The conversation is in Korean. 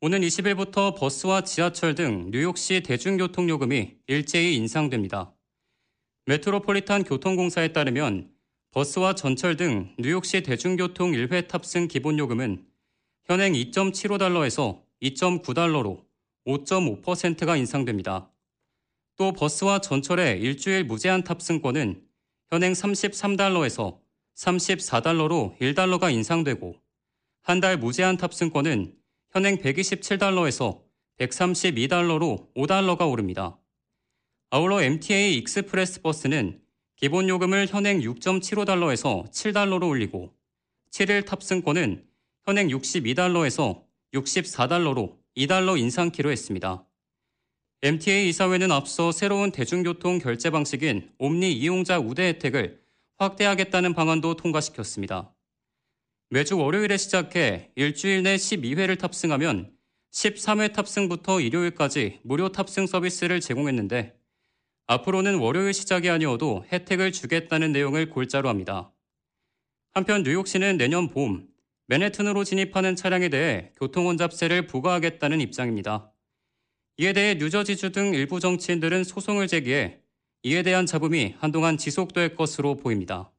오는 20일부터 버스와 지하철 등 뉴욕시 대중교통 요금이 일제히 인상됩니다. 메트로폴리탄 교통공사에 따르면 버스와 전철 등 뉴욕시 대중교통 1회 탑승 기본 요금은 현행 2.75달러에서 2.9달러로 5.5%가 인상됩니다. 또 버스와 전철의 일주일 무제한 탑승권은 현행 33달러에서 34달러로 1달러가 인상되고 한 달 무제한 탑승권은 현행 127달러에서 132달러로 5달러가 오릅니다. 아울러 MTA Express 버스는 기본 요금을 현행 6.75달러에서 7달러로 올리고 7일 탑승권은 현행 62달러에서 64달러로 2달러 인상키로 했습니다. MTA 이사회는 앞서 새로운 대중교통 결제 방식인 옴니 이용자 우대 혜택을 확대하겠다는 방안도 통과시켰습니다. 매주 월요일에 시작해 일주일 내 12회를 탑승하면 13회 탑승부터 일요일까지 무료 탑승 서비스를 제공했는데 앞으로는 월요일 시작이 아니어도 혜택을 주겠다는 내용을 골자로 합니다. 한편 뉴욕시는 내년 봄 맨해튼으로 진입하는 차량에 대해 교통혼잡세를 부과하겠다는 입장입니다. 이에 대해 뉴저지주 등 일부 정치인들은 소송을 제기해 이에 대한 잡음이 한동안 지속될 것으로 보입니다.